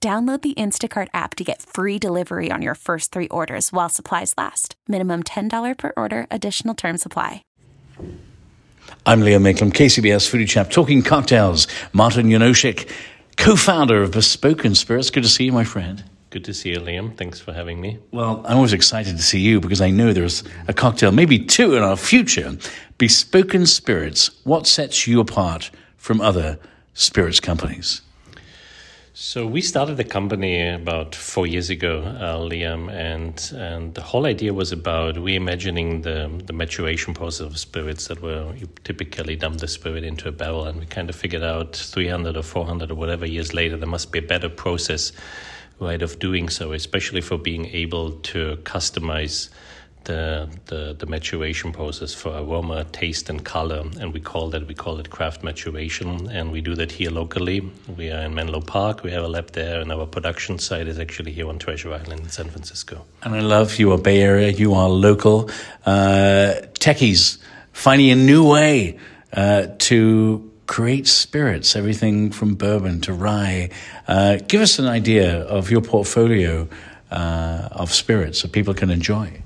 Download the Instacart app to get free delivery on your first three orders while supplies last. Minimum $10 per order, additional term supply. I'm Liam Mayclem, KCBS Foodie Chap, talking cocktails. Martin Janousek, co founder of Bespoken Spirits. Good to see you, my friend. Good to see you, Liam. Thanks for having me. Well, I'm always excited to see you because I know there's a cocktail, maybe two in our future. Bespoken Spirits. What sets you apart from other spirits companies? So we started the company about four years ago, uh, Liam, and and the whole idea was about reimagining the the maturation process of spirits that were you typically dump the spirit into a barrel, and we kind of figured out 300 or 400 or whatever years later there must be a better process, right, of doing so, especially for being able to customize the, the, the maturation process for aroma, taste, and color, and we call that we call it craft maturation, and we do that here locally. We are in Menlo Park. We have a lab there, and our production site is actually here on Treasure Island in San Francisco. And I love you are Bay Area. You are local uh, techies finding a new way uh, to create spirits, everything from bourbon to rye. Uh, give us an idea of your portfolio uh, of spirits that people can enjoy.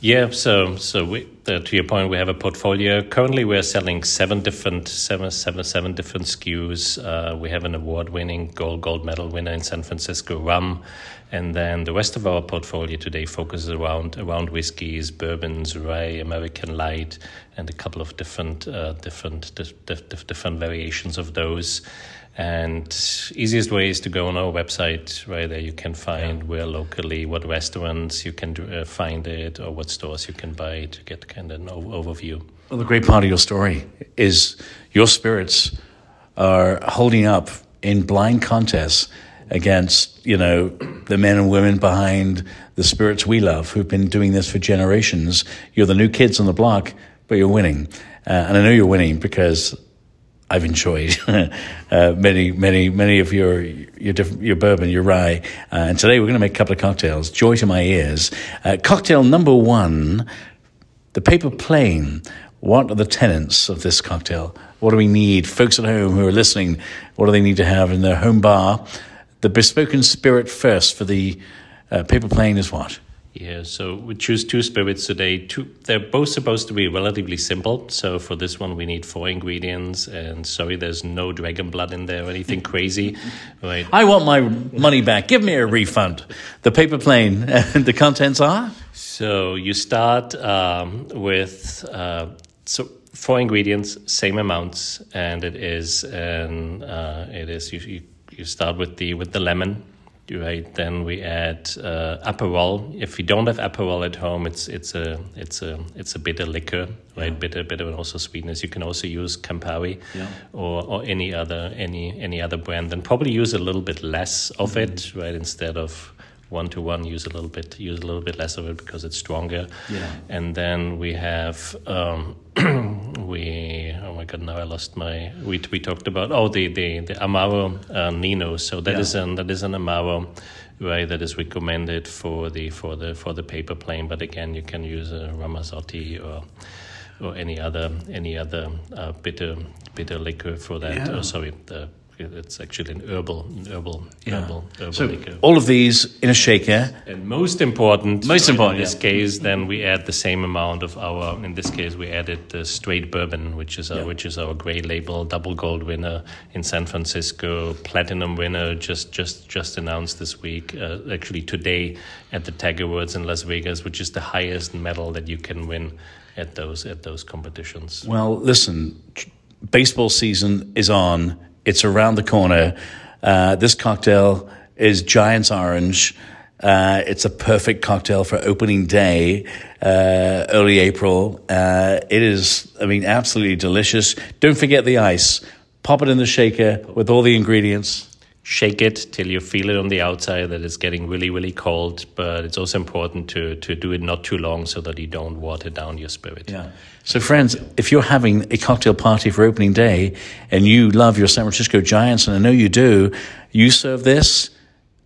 Yeah, so so we, uh, to your point, we have a portfolio. Currently, we're selling seven different seven seven seven different SKUs. Uh, we have an award-winning gold gold medal winner in San Francisco rum, and then the rest of our portfolio today focuses around around whiskeys, bourbons, rye, American light, and a couple of different uh, different dif- dif- different variations of those. And easiest way is to go on our website, right? There you can find yeah. where locally, what restaurants you can do, uh, find it, or what stores you can buy it to get kind of an overview. Well, the great part of your story is your spirits are holding up in blind contests against, you know, the men and women behind the spirits we love who've been doing this for generations. You're the new kids on the block, but you're winning. Uh, and I know you're winning because I've enjoyed uh, many, many, many of your your different your bourbon, your rye, uh, and today we're going to make a couple of cocktails. Joy to my ears. Uh, cocktail number one, the paper plane. What are the tenets of this cocktail? What do we need? Folks at home who are listening, what do they need to have in their home bar? The bespoken spirit first for the uh, paper plane is what? Yeah, so we choose two spirits today. Two, they're both supposed to be relatively simple. So for this one, we need four ingredients. And sorry, there's no dragon blood in there or anything crazy. Right? I want my money back. Give me a refund. The paper plane. And the contents are. So you start um, with uh, so four ingredients, same amounts, and it is an uh, it is you, you you start with the with the lemon right? Then we add uh, Aperol. If you don't have Aperol at home, it's it's a it's a it's a bitter liquor, right? Yeah. Bitter, bitter, and also sweetness. You can also use Campari yeah. or or any other any any other brand. And probably use a little bit less of mm-hmm. it, right? Instead of one to one, use a little bit use a little bit less of it because it's stronger. Yeah. And then we have. Um, we oh my god now I lost my we we talked about oh the the the Amaro uh, Nino so that yeah. is an that is an Amaro right? That is recommended for the for the for the paper plane. But again, you can use a Ramazzotti or or any other any other uh, bitter bitter liquor for that. Yeah. Oh, sorry, the it's actually an herbal, an herbal, herbal, herbal So liquor. all of these in a shaker. And most important, Most important, in this yeah. case, then we add the same amount of our. In this case, we added the straight bourbon, which is our, Yeah. which is our gray label, double gold winner in San Francisco, platinum winner just just just announced this week, uh, actually today at the Tag Awards in Las Vegas, which is the highest medal that you can win at those at those competitions. Well, listen, baseball season is on. It's around the corner. Uh, this cocktail is Giants Orange. Uh, it's a perfect cocktail for opening day, uh, early April. Uh, it is, I mean, absolutely delicious. Don't forget the ice. Pop it in the shaker with all the ingredients. Shake it till you feel it on the outside that it's getting really really cold but it's also important to to do it not too long so that you don't water down your spirit Yeah. So, friends, if you're having a cocktail party for opening day and you love your San Francisco Giants, and I know you do, you serve this,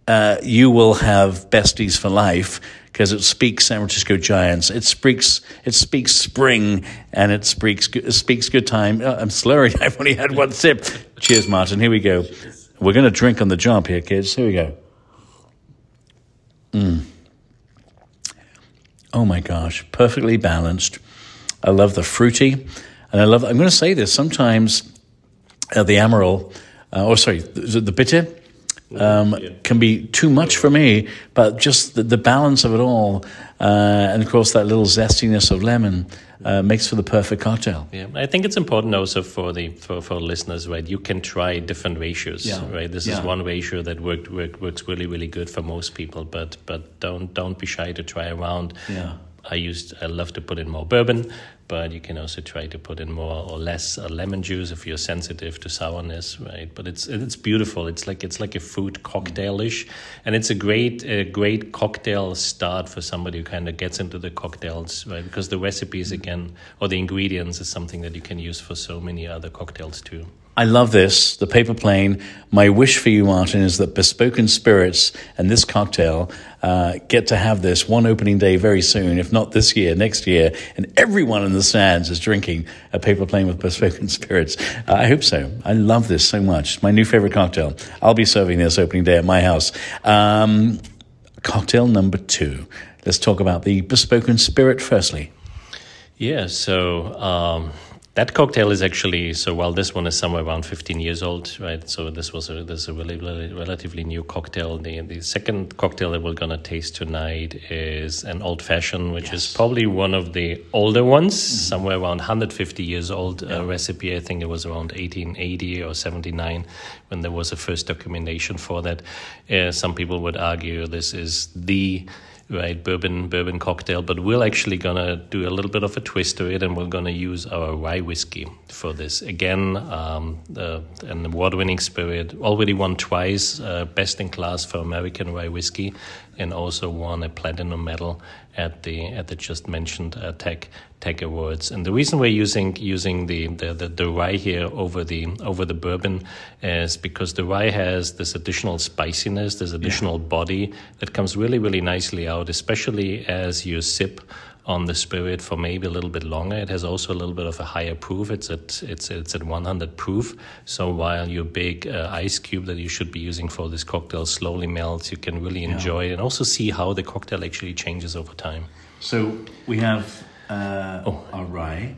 uh, you will have besties for life because it speaks San Francisco Giants. It speaks it speaks spring and it speaks it speaks good time. Uh, I'm slurring. I've only had one sip. Cheers, Martin. Here we go. We're going to drink on the jump here, kids. Here we go. Mm. Oh my gosh, perfectly balanced. I love the fruity, and I love. I'm going to say this. Sometimes uh, the Amaro, uh, or sorry, the, the bitter, um, can be too much for me. But just the, the balance of it all, uh, and of course that little zestiness of lemon, uh, makes for the perfect cocktail. Yeah, I think it's important also for the for, for listeners, right? You can try different ratios, Yeah. right? This Yeah. is one ratio that worked, work, works really really good for most people, but but don't don't be shy to try around. Yeah. I used I love to put in more bourbon, but you can also try to put in more or less uh, lemon juice if you're sensitive to sourness, right? But it's it's beautiful. It's like it's like a food cocktailish, and it's a great a great cocktail start for somebody who kind of gets into the cocktails, right? Because the recipes again or the ingredients is something that you can use for so many other cocktails too. I love this, the paper plane. My wish for you, Martin, is that Bespoken Spirits and this cocktail uh, get to have this one opening day very soon, if not this year, next year, and everyone in the stands is drinking a paper plane with Bespoken Spirits. Uh, I hope so. I love this so much. My new favorite cocktail. I'll be serving this opening day at my house. Um, cocktail number two. Let's talk about the Bespoken Spirit firstly. Yeah, so um, that cocktail is actually so while this one is somewhere around 15 years old, right? So this was a this is a really, really relatively new cocktail. The the second cocktail that we're gonna taste tonight is an old fashioned, which is probably one of the older ones, somewhere around 150 years old uh, recipe. I think it was around 1880 or 79 when there was a first documentation for that. Uh, some people would argue this is the right bourbon bourbon cocktail but we're actually gonna do a little bit of a twist to it and we're gonna use our rye whiskey for this. Again um, uh, an award-winning spirit already won twice uh, best in class for american rye whiskey and also won a platinum medal at the at the just mentioned uh, tech tech awards. And the reason we're using using the, the, the, the rye here over the over the bourbon is because the rye has this additional spiciness this additional body that comes really really nicely out especially as you sip on the spirit for maybe a little bit longer. It has also a little bit of a higher proof. It's at it's it's at 100 proof. So while your big uh, ice cube that you should be using for this cocktail slowly melts you can really enjoy it and also see how the cocktail actually changes over time. So we have uh, our rye,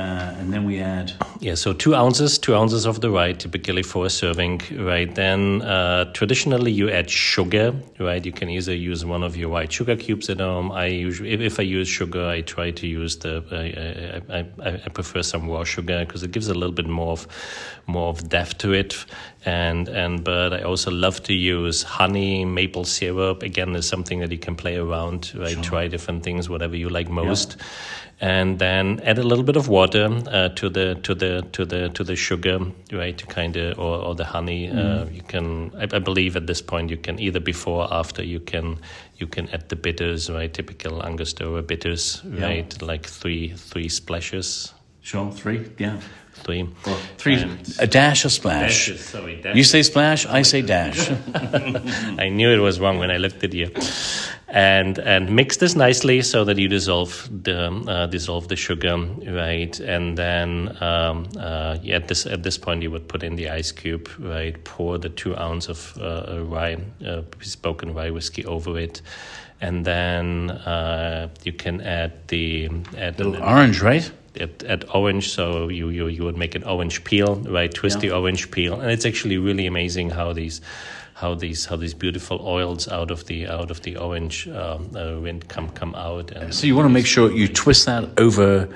uh, and then we add Yeah, so two ounces, two ounces of the rye, typically for a serving, right? Then uh, traditionally you add sugar, right? You can either use one of your white sugar cubes at home. I usually, if, if I use sugar, I try to use the. I, I, I, I prefer some raw sugar because it gives a little bit more of more of depth to it, and and but I also love to use honey, maple syrup. Again, is something that you can play around, right? Try different things, whatever you like most and then add a little bit of water uh, to the to the to the to the sugar, right? To kind of or, or the honey. Uh, you can, I, I believe, at this point you can either before or after you can you can add the bitters, right? Typical Angostura bitters, right? Like three three splashes. Sure, three, yeah. Three. Three, And- a dash, a splash. Dashes, sorry, You say splash, I say dash. I knew it was wrong when I looked at you. And and mix this nicely so that you dissolve the uh, dissolve the sugar, right? And then um, uh, at this at this point you would put in the ice cube, right? Pour the two ounce of uh, rye, uh, bespoken rye whiskey over it, and then uh, you can add the add an- Orange, right? At, at orange. So you, you you would make an orange peel, right? Twist the orange peel, and it's actually really amazing how these how these how these beautiful oils out of the out of the orange um, uh, wind come come out. And So you want to make sure you twist that over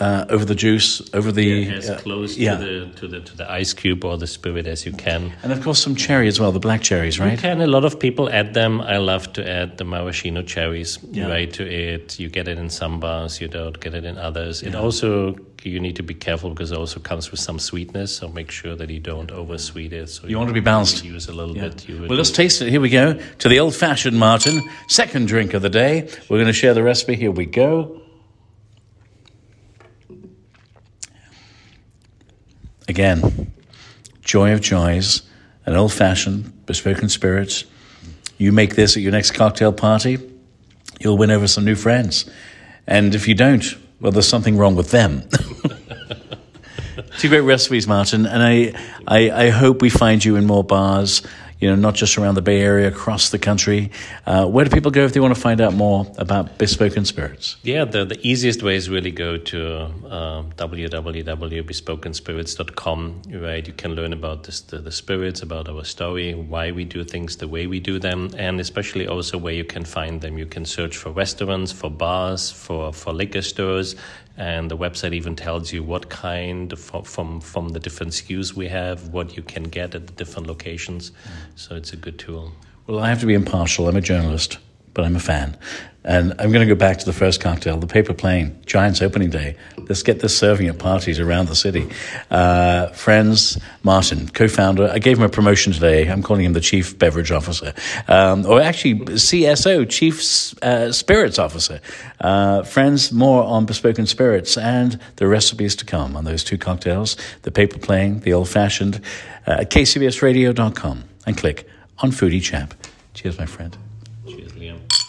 uh, over the juice, over the as uh, close yeah. to the to the to the ice cube or the spirit as you can. and of course some cherry as well, the black cherries, right? You can. A lot of people add them. I love to add the maraschino cherries Yeah. right to it. You get it in some bars. You don't get it in others. It also you need to be careful because it also comes with some sweetness. So make sure that you don't oversweet it. So You want to be balanced. Use a little Yeah. bit. You Well, let's taste it. Here we go to the old-fashioned Martin, second drink of the day. We're going to share the recipe. Here we go. Again, joy of joys, an old-fashioned bespoken spirits. You make this at your next cocktail party, you'll win over some new friends. And if you don't, well, there's something wrong with them. Two great recipes, Martin, and I, I, I hope we find you in more bars. You know, not just around the Bay Area, across the country. Uh, where do people go if they want to find out more about Bespoken Spirits? Yeah, the, the easiest way is really go to uh, www.bespokenspirits.com, right? You can learn about this, the, the spirits, about our story, why we do things the way we do them, and especially also where you can find them. You can search for restaurants, for bars, for, for liquor stores, and the website even tells you what kind of, from from the different SKUs we have, what you can get at the different locations. Mm. So it's a good tool. Well, I have to be impartial. I'm a journalist, but I'm a fan. And I'm going to go back to the first cocktail, the paper plane, Giants opening day. Let's get this serving at parties around the city. Uh, friends, Martin, co-founder. I gave him a promotion today. I'm calling him the chief beverage officer, um, or actually CSO, chief uh, spirits officer. Uh, friends, more on bespoken spirits and the recipes to come on those two cocktails, the paper plane, the old fashioned, uh, kcbsradio.com and click on Foodie Chap. Cheers, my friend.